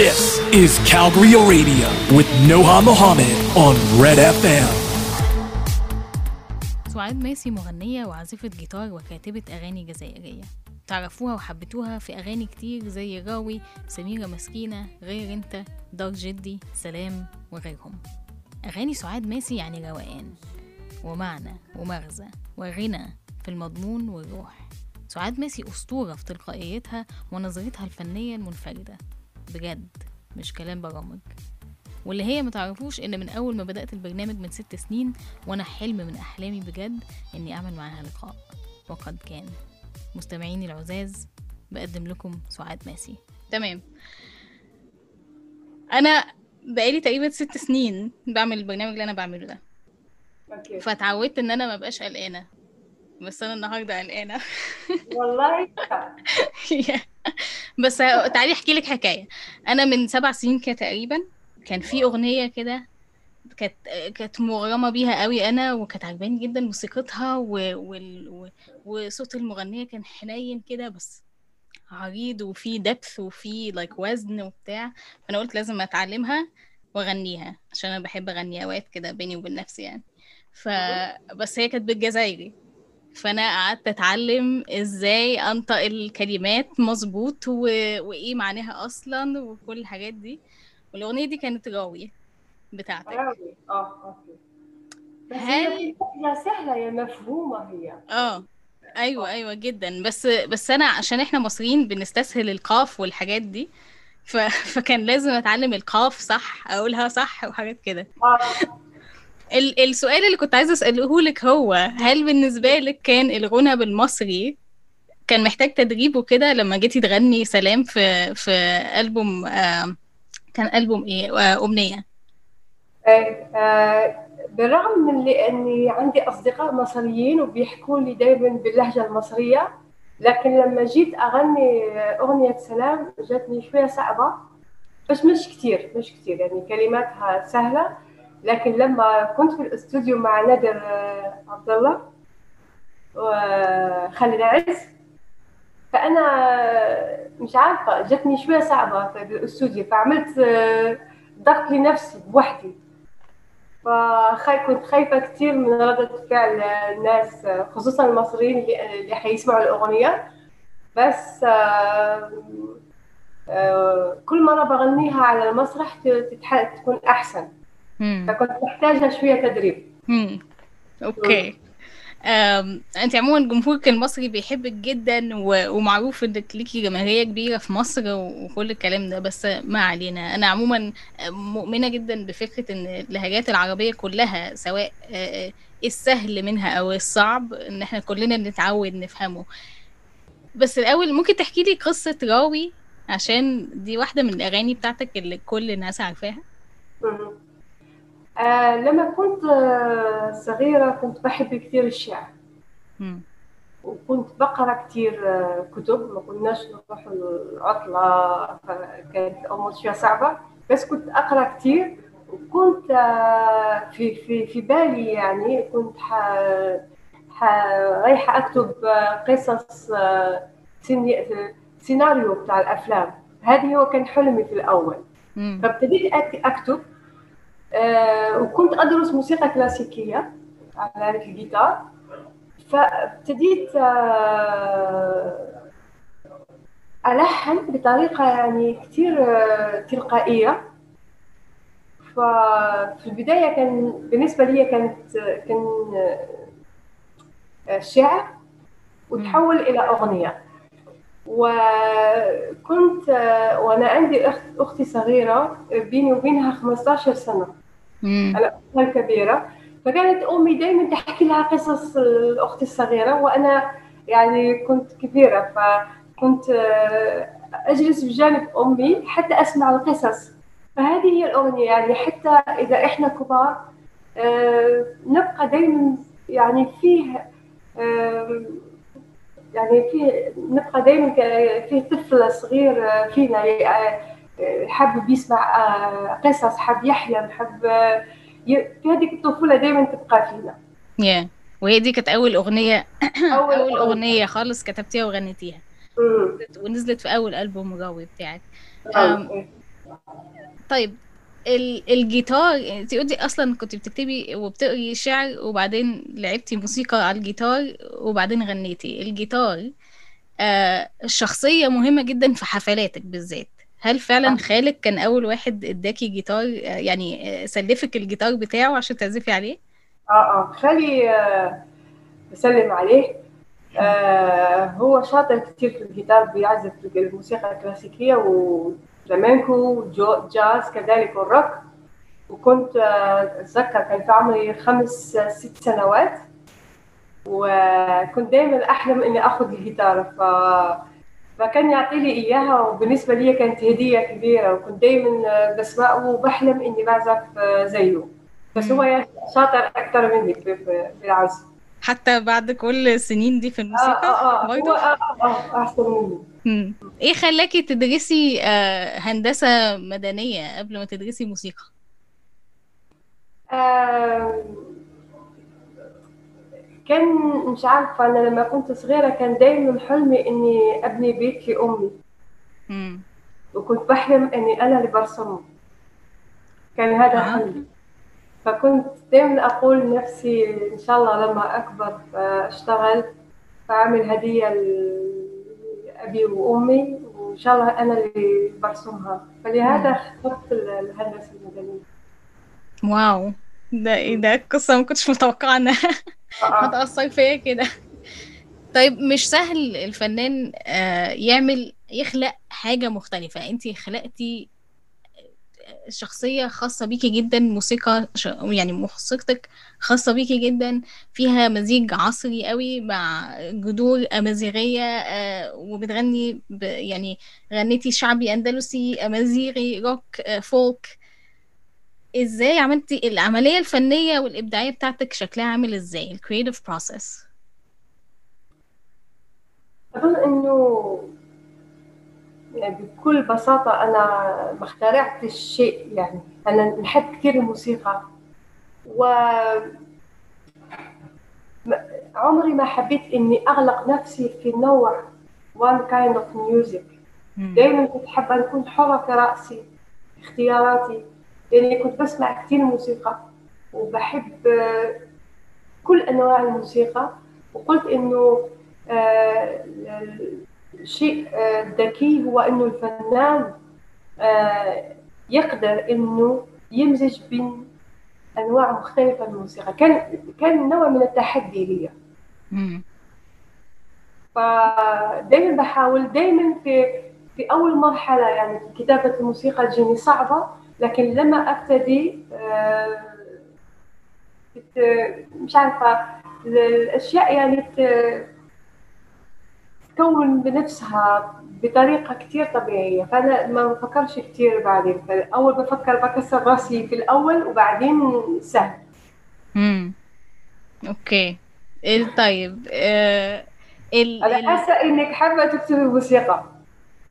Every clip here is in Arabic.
This is Calgary Radio with Noha Mohammed on Red FM. سعاد ماسي مغنية وعازفة جيتار وكاتبة أغاني جزائرية. تعرفوها وحبتوها في أغاني كتير زي راوي سميرة مسكينة غير انت دار جدي سلام وغيرهم. أغاني سعاد ماسي يعني روقان ومعنى ومغزى وغنى. المضمون والروح سعاد ماسي أسطورة في تلقائيتها ونظرتها الفنية المنفردة. بجد مش كلام برامج. واللي هي متعرفوش إن من أول ما بدأت البرنامج من ست سنين وأنا حلم من أحلامي بجد إني أعمل معاها لقاء. وقد كان. مستمعيني العزاز بقدم لكم سعاد ماسي تمام. أنا بقالي تقريبا ست سنين بعمل البرنامج اللي أنا بعمله ده. Okay. فاتعودت إن أنا مبقاش قلقانة. بس أنا النهارده قلقانة. والله؟ بس تعالي أحكي لك حكاية. أنا من سبع سنين كده تقريبا كان في أغنية كده كانت كانت مغرمة بيها قوي أنا وكانت عجباني جدا موسيقتها و... وال... و... وصوت المغنية كان حنين كده بس عريض وفي depth وفي like وزن وبتاع. فأنا قلت لازم أتعلمها وأغنيها عشان أنا بحب أغني أوقات كده بيني وبين نفسي يعني. ف بس هي كانت بالجزائري. فانا قعدت اتعلم إزاي انطق الكلمات مظبوط و... وايه معناها أصلا وكل الحاجات دي. والأغنية دي كانت راوية بتاعتك. راوي آه أوكي. بس هل- هي سهلة هي مفهومة هي. آه أيوه أيوه جدا. بس بس أنا عشان إحنا مصريين بنستسهل القاف والحاجات دي ف... فكان لازم أتعلم القاف صح أقولها صح وحاجات كده. آه. ال... السؤال اللي كنت عايزة أسأله لك هو هل بالنسبة لك كان الغنى بالمصري كان محتاج تدريب وكده لما جيتي تغني سلام في في ألبوم آه كان ألبوم إيه؟ آه أمنية إيه، آه، بالرغم من أني عندي أصدقاء مصريين وبيحكوا لي دائما باللهجة المصرية لكن لما جيت أغني أغنية سلام جاتني شوية صعبة بس مش كتير مش كتير يعني كلماتها سهلة. لكن لما كنت في الاستوديو مع نادر آه، عبد الله وخالد عز فأنا مش عارفة جاتني شوية صعبة في الاستوديو فعملت آه، ضغط لنفسي بوحدي فخاي كنت خايفة كتير من ردة فعل الناس خصوصا المصريين اللي حيسمعوا الأغنية بس آه، آه، كل مرة بغنيها على المسرح تكون أحسن مم. فكنت محتاجة شوية تدريب. مم. أوكي. أنت عموما جمهورك المصري بيحبك جدا و- ومعروف إنك ليكي جماهيرية كبيرة في مصر و- وكل الكلام ده بس ما علينا. أنا عموما مؤمنة جدا بفكرة إن اللهجات العربية كلها سواء السهل منها أو الصعب إن إحنا كلنا نتعود نفهمه. بس الأول ممكن تحكي لي قصة راوي؟ عشان دي واحدة من الأغاني بتاعتك اللي كل الناس عارفاها. آه، لما كنت آه، صغيرة كنت بحب كثير الشعر. وكنت بقرأ كتير آه، كتب. ما كناش نروح العطلة كانت أمور شوية صعبة. بس كنت أقرأ كتير وكنت في في في بالي يعني كنت ح ح رايحة أكتب قصص سيني- سيناريو بتاع الأفلام. هذه هو كان حلمي في الأول. فابتديت أك- أكتب. وكنت أدرس موسيقى كلاسيكية على آلة الجيتار. فابتديت آه، ألحن بطريقة يعني كتير آه، تلقائية. ففي البداية كان بالنسبة لي كانت كان آه، شعر وتحول إلى أغنية. وكنت وأنا عندي أخت أختي صغيرة بيني وبينها 15 سنة. مم. أنا أختها الكبيرة. فكانت أمي دائما تحكي لها قصص الأخت الصغيرة وأنا يعني كنت كبيرة فكنت آه، أجلس بجانب أمي حتى أسمع القصص. فهذه هي الأغنية يعني حتى إذا إحنا كبار آه، نبقى دائما يعني فيه آه، يعني في نبقى دائما فيه طفل صغير فينا آه، حابب يسمع آه، قصص حاب يحلم حاب آه، في هذيك الطفولة دائما تبقى فينا. yeah. وهي دي كانت أول أغنية أول أول أغنية. خالص كتبتيها وغنيتيها. ونزلت في أول ألبوم جوي بتاعك. طيب الجيتار انت قلتي أصلا كنت بتكتبي وبتقري شعر وبعدين لعبتي موسيقى على الجيتار وبعدين غنيتي. الجيتار آه الشخصية مهمة جدا في حفلاتك بالذات. هل فعلا خالك كان أول واحد إداكي جيتار آه، يعني آه، سلفك الجيتار بتاعه عشان تعزفي عليه؟ آه آه خلي آه، بسلم عليه. آه هو شاطر كتير في الجيتار بيعزف الموسيقى الكلاسيكية وفلامنكو وجو- جاز كذلك والروك وكنت آه، أتذكر كان في عمري خمس آه، ست سنوات. وكنت دايما أحلم إني أخذ الجيتار. ف... فكان يعطي لي إياها وبالنسبة لي كانت هدية كبيرة. وكنت دايما آه، بسمعه وبحلم إني بعزف آه، زيه. بس هو شاطر أكثر مني في العزف. حتى بعد كل السنين دي في الموسيقى؟ آه آه برضه هو آه آه أحسن مني. مم. إيه خلاكي تدرسي آه، هندسة مدنية قبل ما تدرسي موسيقى آه كان مش عارفة أنا لما كنت صغيرة كان دايما حلمي إني أبني بيت لأمي مم. وكنت بحلم إني أنا اللي برسمه كان هذا آه. حلمي فكنت دايما أقول لنفسي إن شاء الله لما أكبر آه، أشتغل فأعمل هدية لأبي وأمي وإن شاء الله أنا اللي برسمها. فلهذا اخترت الهندسة المدنية. واو. ده إيه ده؟ قصة ما كنتش متوقعة انها. هتأثر فيا كده. طيب مش سهل الفنان آه، يعمل يخلق حاجة مختلفة. انتي خلقتي شخصية خاصة بيكي جدا موسيقى ش- يعني موسيقتك خاصة بيكي جدا فيها مزيج عصري قوي مع جذور أمازيغية آه، وبتغني ب يعني غنيتي شعبي أندلسي أمازيغي روك آه، folk. إزاي عملتي العملية الفنية والإبداعية بتاعتك شكلها عامل إزاي؟ ال creative process أظن إنه بكل بساطة أنا ما اخترعتش شيء يعني أنا نحب كثير الموسيقى. و ما- عمري ما حبيت إني أغلق نفسي في نوع one kind of music. دائما كنت حابة نكون حرة في رأسي في اختياراتي لأني كنت بسمع كثير موسيقى وبحب آه، كل أنواع الموسيقى. وقلت إنه الشيء آه، الذكي هو إنه الفنان آه، يقدر إنه يمزج بين أنواع مختلفة من الموسيقى كان كان نوع من التحدي لي. فدايما بحاول دايما في في أول مرحلة يعني كتابة الموسيقى تجيني صعبة لكن لما أبتدي آه، مش عارفة ال- الأشياء يعني ت- تكون بنفسها بطريقة كتير طبيعية فانا ما بفكرش كتير بعدين اول بفكر بكسر رأسي في الأول وبعدين سهل مم. أوكي ال- طيب آه ال... أنا ال... حاسة إنك حابة تكتبي موسيقى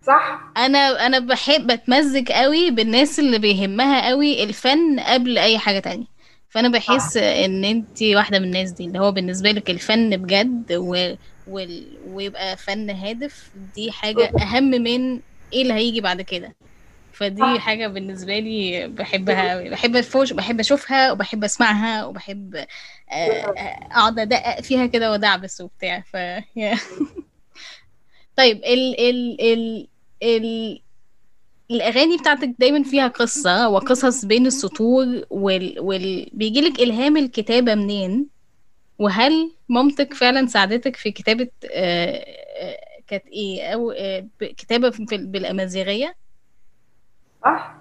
صح؟ أنا أنا بحب بتمزج قوي بالناس اللي بيهمها قوي الفن قبل أي حاجة تانية فأنا بحس إن انتي واحدة من الناس دي اللي هو بالنسبة لك الفن بجد و... وال... ويبقى فن هادف دي حاجة أهم من إيه اللي هيجي بعد كده. فدي صح. حاجة بالنسبة لي بحبها قوي بحب الفوش بحب أشوفها وبحب أسمعها وبحب آه، آه، أقعد أدقق فيها كده وأدعبس وبتاع. ف. طيب ال ال ال ال الأغاني بتاعتك دايما فيها قصة وقصص بين السطور وال... وال... بيجيلك إلهام الكتابة منين؟ وهل مامتك فعلا ساعدتك في كتابة آه، آه، كانت إيه؟ أو آه، كتابة في... بالأمازيغية؟ صح.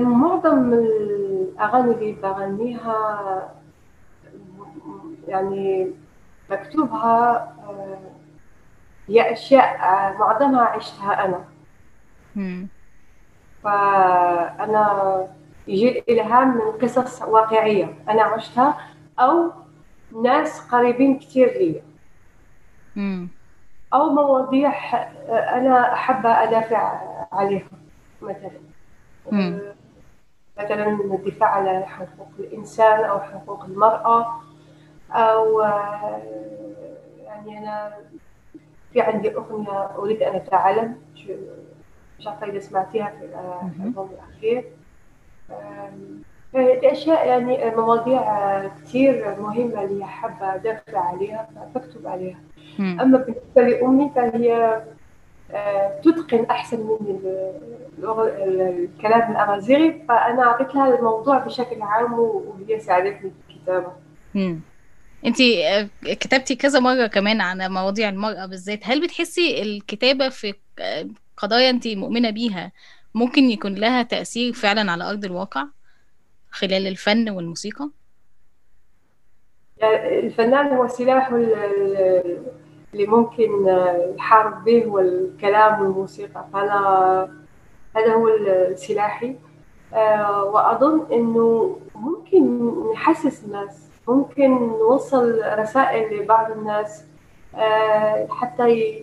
معظم الأغاني اللي بغنيها يعني مكتوبها آه، هي أشياء آه، معظمها عشتها أنا. مم. فأنا يجي الإلهام من قصص واقعية أنا عشتها أو ناس قريبين كتير لي. أو مواضيع آه، أنا أحب أدافع عليها مثلا مم. مثلا الدفاع على حقوق الإنسان أو حقوق المرأة أو يعني أنا في عندي أغنية أريد أن أتعلم مش عارفة إذا سمعتيها في الألبوم الأخير. هذه أشياء يعني مواضيع كثير مهمة اللي حابة أدافع عليها فبكتب عليها. أما بالنسبة لأمي فهي آه، تتقن أحسن من الكلام الأمازيغي فأنا أعطيت لها الموضوع بشكل عام وهي ساعدتني في الكتابة. انت آه، كتبتي كذا مرة كمان عن مواضيع المرأة بالذات. هل بتحسي الكتابة في آه، قضايا انت مؤمنة بيها ممكن يكون لها تأثير فعلا على أرض الواقع خلال الفن والموسيقى؟ الفنان هو سلاح اللي ممكن يحارب به والكلام والموسيقى. فأنا هذا هو سلاحي. آه، وأظن إنه ممكن نحسس الناس. ممكن نوصل رسائل لبعض الناس آه، حتى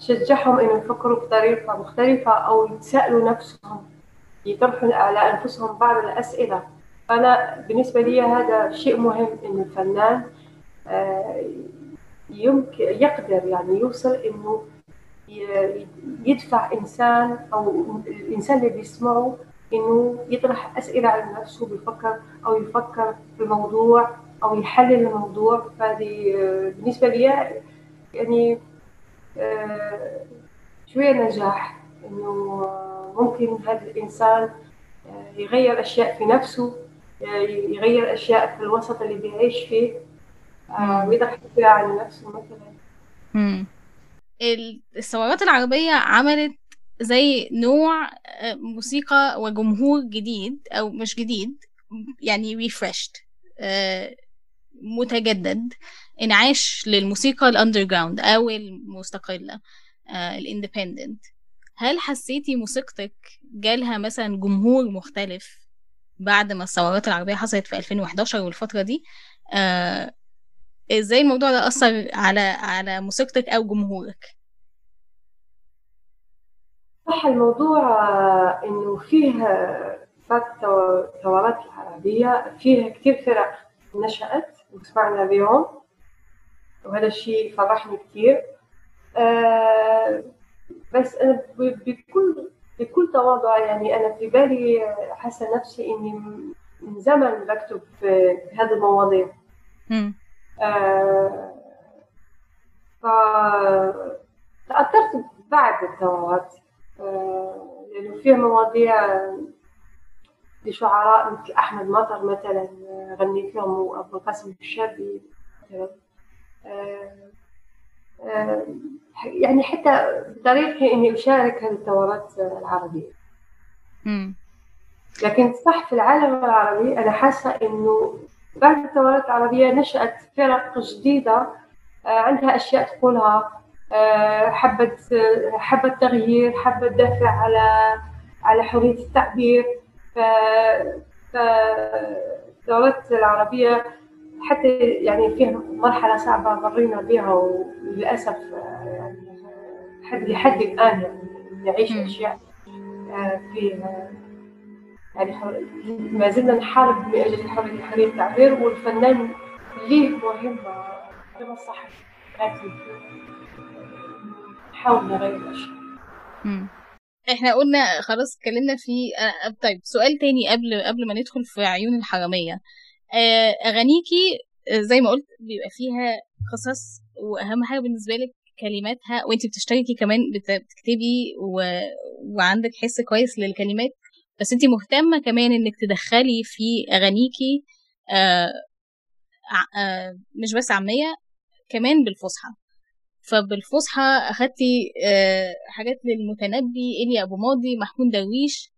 يشجعهم إنه يفكروا بطريقة مختلفة أو يتسألوا نفسهم يطرحوا على أنفسهم بعض الأسئلة. أنا بالنسبة لي هذا شيء مهم إن الفنان آه، يمكن يقدر يعني يوصل إنه يدفع إنسان أو الإنسان اللي بيسمعه إنه يطرح أسئلة على نفسه بيفكر أو يفكر في الموضوع أو يحلل الموضوع. فهذه آه، بالنسبة لي يعني آه، شوية نجاح. إنه ممكن هذا الإنسان يغير أشياء في نفسه يغير أشياء في الوسط اللي بيعيش فيه آه، ويقدر فيها عن نفسه مثلا. الثورات العربية عملت زي نوع آه، موسيقى وجمهور جديد أو مش جديد يعني refreshed آه، متجدد انعاش للموسيقى ال underground أو المستقلة ال independent هل حسيتي موسيقتك جالها مثلا جمهور مختلف بعد ما الثورات العربية حصلت في 2011 والفترة دي آه إزاي الموضوع ده أثر على على موسيقتك أو جمهورك؟ صح الموضوع آه، إنه فيه بعد الثورات العربية فيه كثير فرق نشأت وسمعنا بهم وهذا الشيء فرحني كثير آه بس أنا بكل بكل تواضع يعني أنا في بالي حاسة نفسي إني من زمن بكتب في هذه المواضيع. آه ف تأثرت بعد الثورات. آه لأنه فيها مواضيع لشعراء مثل أحمد مطر مثلا غنيت لهم وأبو القاسم الشابي مثلا. آه آه يعني حتى بطريقة إني أشارك هذه الثورات العربية. لكن صح في العالم العربي أنا حاسة إنه بعد الثورات العربية نشأت فرق جديدة آه، عندها أشياء تقولها. آه، حبت حبت تغيير حبت تدافع على على حرية التعبير. ف الثورات العربية حتى يعني فيها مرحلة صعبة مرينا بها وللأسف حد لحد الآن يعني نعيش أشياء آه، فيها يعني ما زلنا نحارب من أجل حرية حرية التعبير والفنان ليه مهمة كما صح نحاول نغير الأشياء. إحنا قلنا خلاص اتكلمنا في آه طيب سؤال تاني قبل قبل ما ندخل في عيون الحرامية. آه أغانيكي زي ما قلت بيبقى فيها قصص وأهم حاجة بالنسبة لك كلماتها وانت بتشتركي كمان بتكتبي و... وعندك حس كويس للكلمات. بس انت مهتمة كمان إنك تدخلي في أغانيكي آه آه مش بس عامية كمان بالفصحى. فبالفصحى اخدتي آه حاجات للمتنبي إليا أبو ماضي محمود درويش.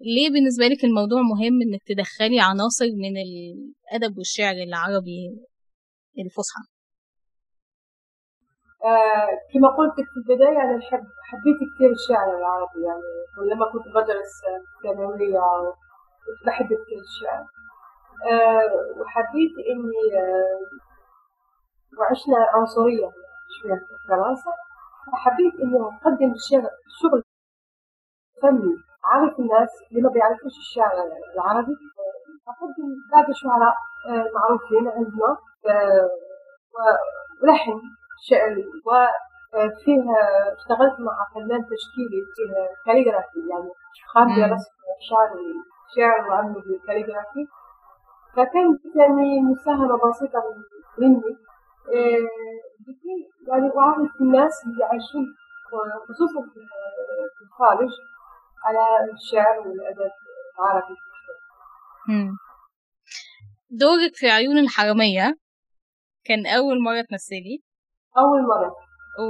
ليه بالنسبة لك الموضوع مهم إنك تدخلي عناصر من الأدب والشعر العربي الفصحى؟ آه كما قلت في البداية أنا حب حبيت كثير الشعر العربي يعني لما كنت بدرس في الثانوية كنت بحب كثير الشعر. آه وحبيت إني آه وعشنا عنصرية. شوية في فحبيت إني أقدم شغل فني عارف الناس اللي ما بيعرفوش الشعر العربي. أقدم باقي الشعراء المعروفين عندنا ولحن شعر وفيه اشتغلت مع فنان تشكيلي فيه كاليغرافي يعني خارج رسم شعر شعر وعمل بالكاليغرافي فكانت يعني مساهمة بسيطة مني. يعني أعرف الناس اللي عايشين خصوصا في الخارج على الشعر والأدب العربي. دورك في عيون الحرامية. كان أول مرة تمثلي. أول مرة.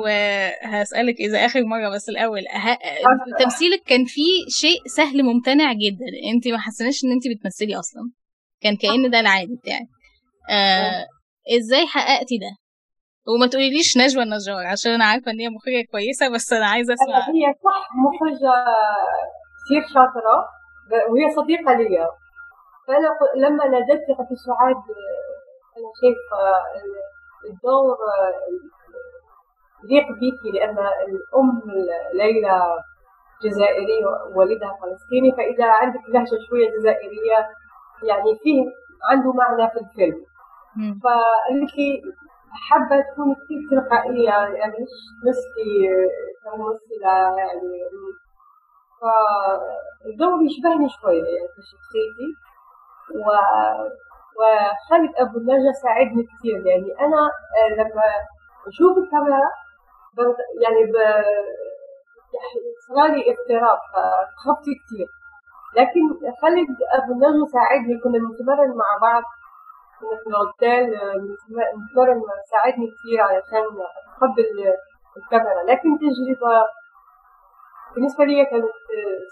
وهسألك إذا آخر مرة بس الأول ه... تمثيلك كان فيه شيء سهل ممتنع جدا. أنت ما حسناش إن أنت بتمثلي أصلا. كان كأن ده العادي بتاعك. آه... إزاي حققتي ده؟ وما تقوليليش نجوى النجار عشان أنا عارفة إن هي مخرجة كويسة بس أنا عايزة أسمع. هي صح مخرجة كثير شاطرة وهي صديقة لي فأنا لما نادتني قلت سعاد أنا شايفة الدور يليق بيكي لأن الأم ليلى جزائرية ووالدها فلسطيني فإذا عندك لهجة شوية جزائرية يعني فيه عنده معنى في الفيلم. فقالت لي حابة تكون كثير تلقائية يعني مش مثلي كممثلة يعني فالدور يشبهني شوية يعني في شخصيتي. و وخالد أبو النجا ساعدني كثير يعني أنا لما أشوف الكاميرا يعني ب صار لي اضطراب فخفت كثير. لكن خالد أبو النجا ساعدني كنا بنتمرن مع بعض في الأوتيل نتمرن ساعدني كثير علشان أتقبل الكاميرا لكن تجربة بالنسبة لي كانت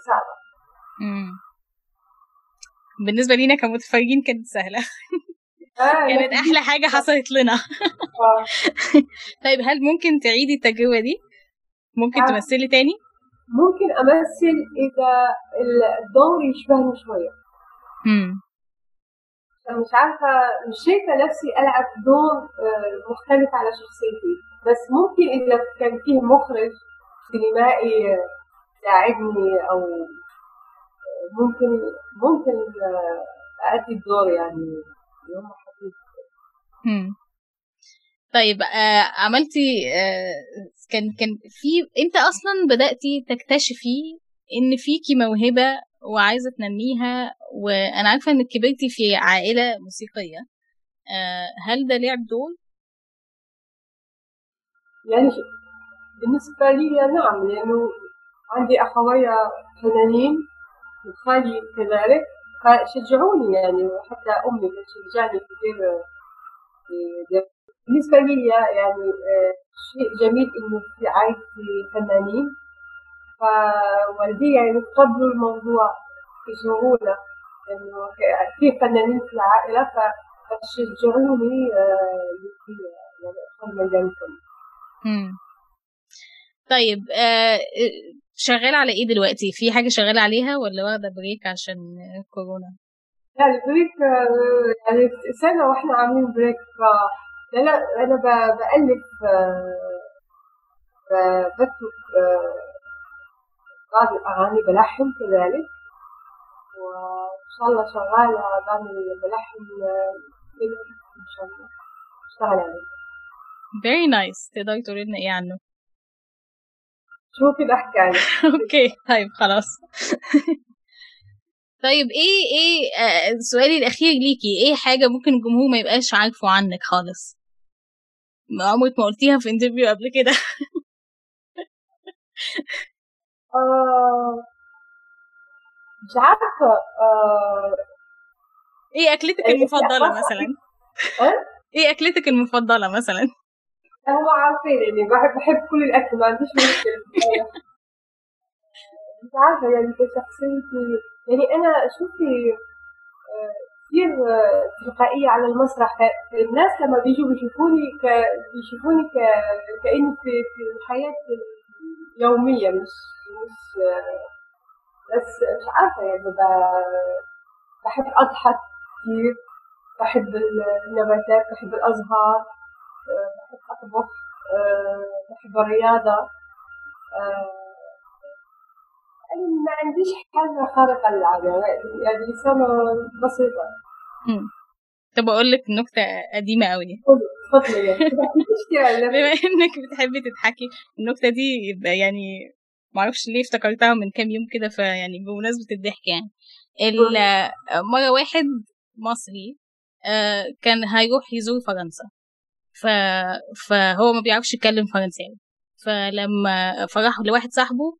صعبة بالنسبة لينا كمتفرجين كانت سهلة آه كانت أحلى حاجة حصلت لنا آه. طيب هل ممكن تعيدي التجربة دي؟ ممكن آه. تمثلي تاني؟ ممكن أمثل إذا الدور يشبهني شوية مش عارفة مش شايفة نفسي ألعب دور مختلف على شخصيتي. بس ممكن إذا كان فيه مخرج سينمائي يساعدني أو ممكن ممكن أأدي الدور يعني. يوم حديث طيب آه عملتي آه كان كان في أنت أصلا بدأتي تكتشفي إن فيكي موهبة وعايزة تنميها وأنا عارفة إنك كبرتي في عائلة موسيقية. آه هل ده لعب دور؟ يعني بالنسبة لي نعم لأنه عندي أخويا فنانين وخالي كذلك فشجعوني يعني وحتى أمي تشجعني كثير بالنسبة لي يعني شيء جميل إنه في عائلتي فنانين فوالدي يعني تقبلوا الموضوع بسهوله انه في فنانين في العائلة فشجعوني في يعني ادخل مجال الفن. طيب آه شغال على إيه دلوقتي؟ في حاجة شغاله عليها ولا واخدة break عشان كورونا؟ لا ال break يعني سنة وإحنا عاملين break ف لا لا أنا بألف بكتب بعض الاغاني بلحن كذلك. وإن شاء الله شغاله بعمل بلحن إن شاء الله. اشتغل عليه. Very nice. تقدري تقولي لنا إيه عنه؟ شوفي احكي عنه. Okay. طيب خلاص. طيب إيه إيه آه سؤالي الأخير ليكي. إيه حاجة ممكن الجمهور ما يبقاش عارفه عنك خالص؟ عمرك ما قلتيها في interview قبل كده. آه مش عارفة آه إيه أكلتك المفضلة مثلا؟ إيه؟ أكلتك المفضلة مثلا؟ هم عارفين اني بحب بحب كل الأكل ما عنديش مشكلة. مش عارفة يعني كشخصيتي يعني أنا شوفي كثير تلقائية على المسرح. الناس لما بيجوا بيشوفوني ك... بيشوفوني ك... كأني في... في الحياة اليومية مش مش بس مش عارفة يعني. بحب أضحك كثير بحب النباتات بحب الأزهار بحب أطبخ بحب الرياضة أنا ما عنديش حاجة خارقة للعادة يعني لسانه بسيطة مم. طب أقول لك نكتة قديمة قوي يعني بما إنك بتحبي تضحكي النكتة دي يبقى يعني معرفش ليه افتكرتها من كام يوم كده فيعني بمناسبة الضحك يعني. مرة واحد مصري آه، كان هيروح يزور فرنسا. ف... فهو ما بيعرفش يتكلم فرنساوي. فلما فراح لواحد صاحبه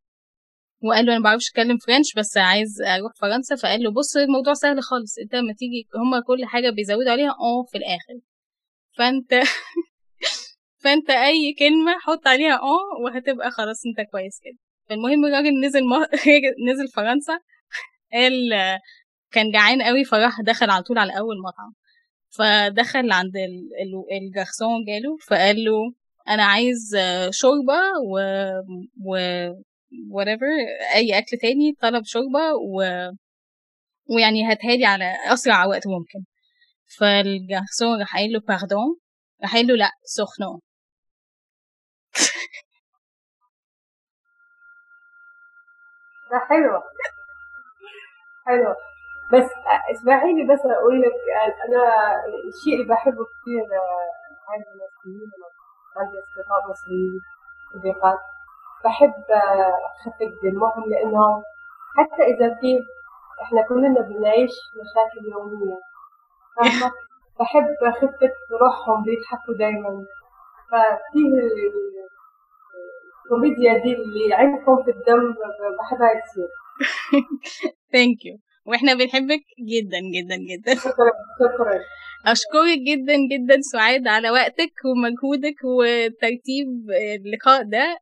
وقال له أنا ما بعرفش أتكلم فرنش بس عايز أروح فرنسا فقال له بص الموضوع سهل خالص. أنت لما تيجي هما كل حاجة بيزودوا عليها آه في الآخر. فانت فانت أي كلمة حط عليها آه وهتبقى خلاص أنت كويس كده. فالمهم الراجل نزل م... نزل فرنسا قال كان جعان قوي فراح دخل على طول على أول مطعم. فدخل عند ال- ال- الجرسون جاله فقال له أنا عايز شوربة و, و... whatever أي أكل تاني طلب شوربة و... ويعني هاتهالي على أسرع وقت ممكن. فالجرسون راح قايل له باردون راح قايل له لا سخنون ده حلوة حلوة بس اسمحي لي بس أقول لك أنا الشيء اللي بحبه كثير عند المصريين عندي أصدقاء مصريين صديقات بحب خفة دمهم لأنه حتى إذا في إحنا كلنا بنعيش مشاكل يومية. فاهمة بحب خفة روحهم بيضحكوا دايما. ففيه ال- ال- الكوميديا دي اللي عندكم في الدم بحبها تصير thank you وإحنا بنحبك جدا جدا جدا. شكرا شكرا. أشكرك جدا جدا سعاد على وقتك ومجهودك وترتيب اللقاء ده.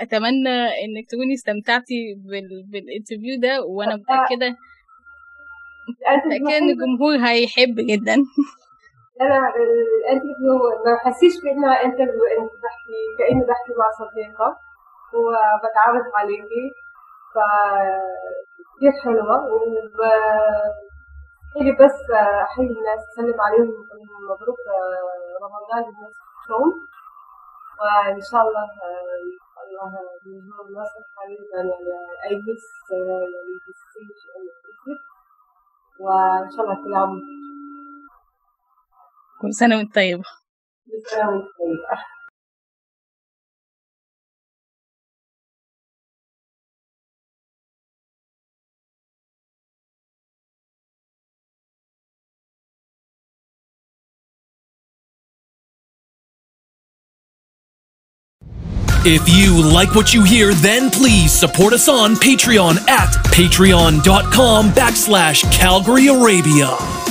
أتمنى إنك تكوني استمتعتي بال... بال interview ده وأنا متأكدة انت متاكده ان الجمهور هيحب جدا. أنا ال interview ما حسيش بانها interview أنت بحكي كأني بحكي مع صديقة وبتعرف عليكي. ف كثير حلوة وب هي بس أحيي الناس أسلم عليهم مبروك رمضان الناس تصوم وإن شاء الله شاء الله نزور مصر قريبا يعني أي مس يعني وإن شاء الله كل عام كل سنة وأنت طيبة. بسلامة طيبة. If you like what you hear, then please support us on Patreon at patreon.com backslash Calgary Arabia.